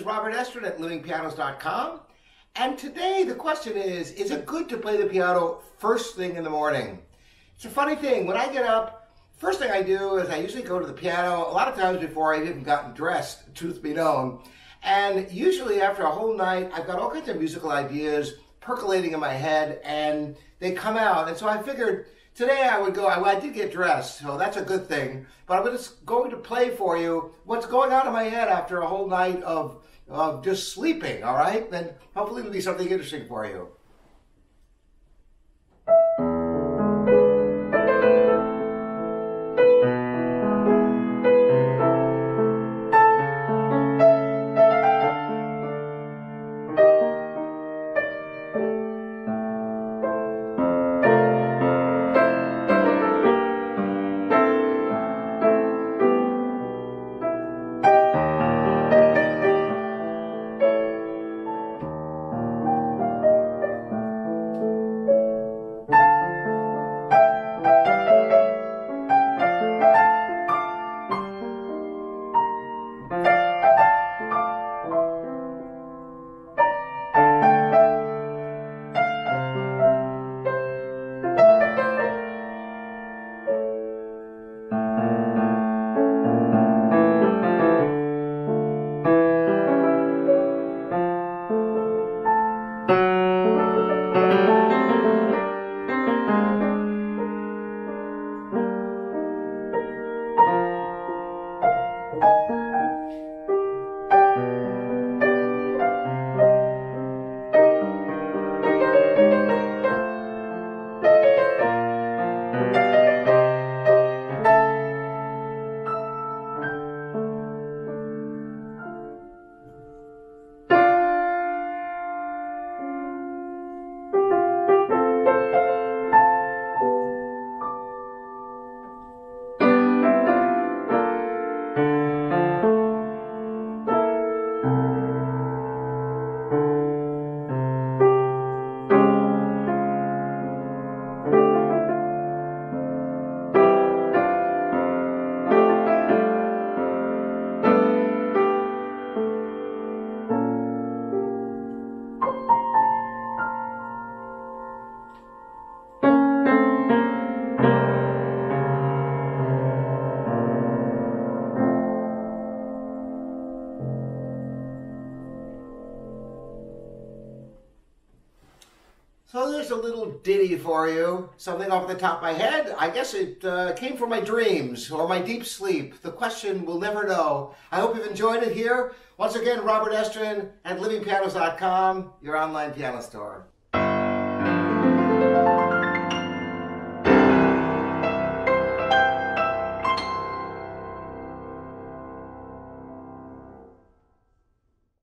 Robert Estrin at livingpianos.com. And today the question is, is it good to play the piano first thing in the morning? It's a funny thing. When I get up, first thing I do is I usually go to the piano, a lot of times before I've even gotten dressed, truth be known. And usually after a whole night, I've got all kinds of musical ideas percolating in my head and they come out. And so I figured today I would go, I, I did get dressed, so that's a good thing. But I'm just going to play for you what's going on in my head after a whole night of, of just sleeping, all right? Then hopefully it'll be something interesting for you. So there's a little ditty for you, something off the top of my head. I guess it uh, came from my dreams or my deep sleep. The question we'll never know. I hope you've enjoyed it here. Once again, Robert Estrin at livingpianos.com, your online piano store.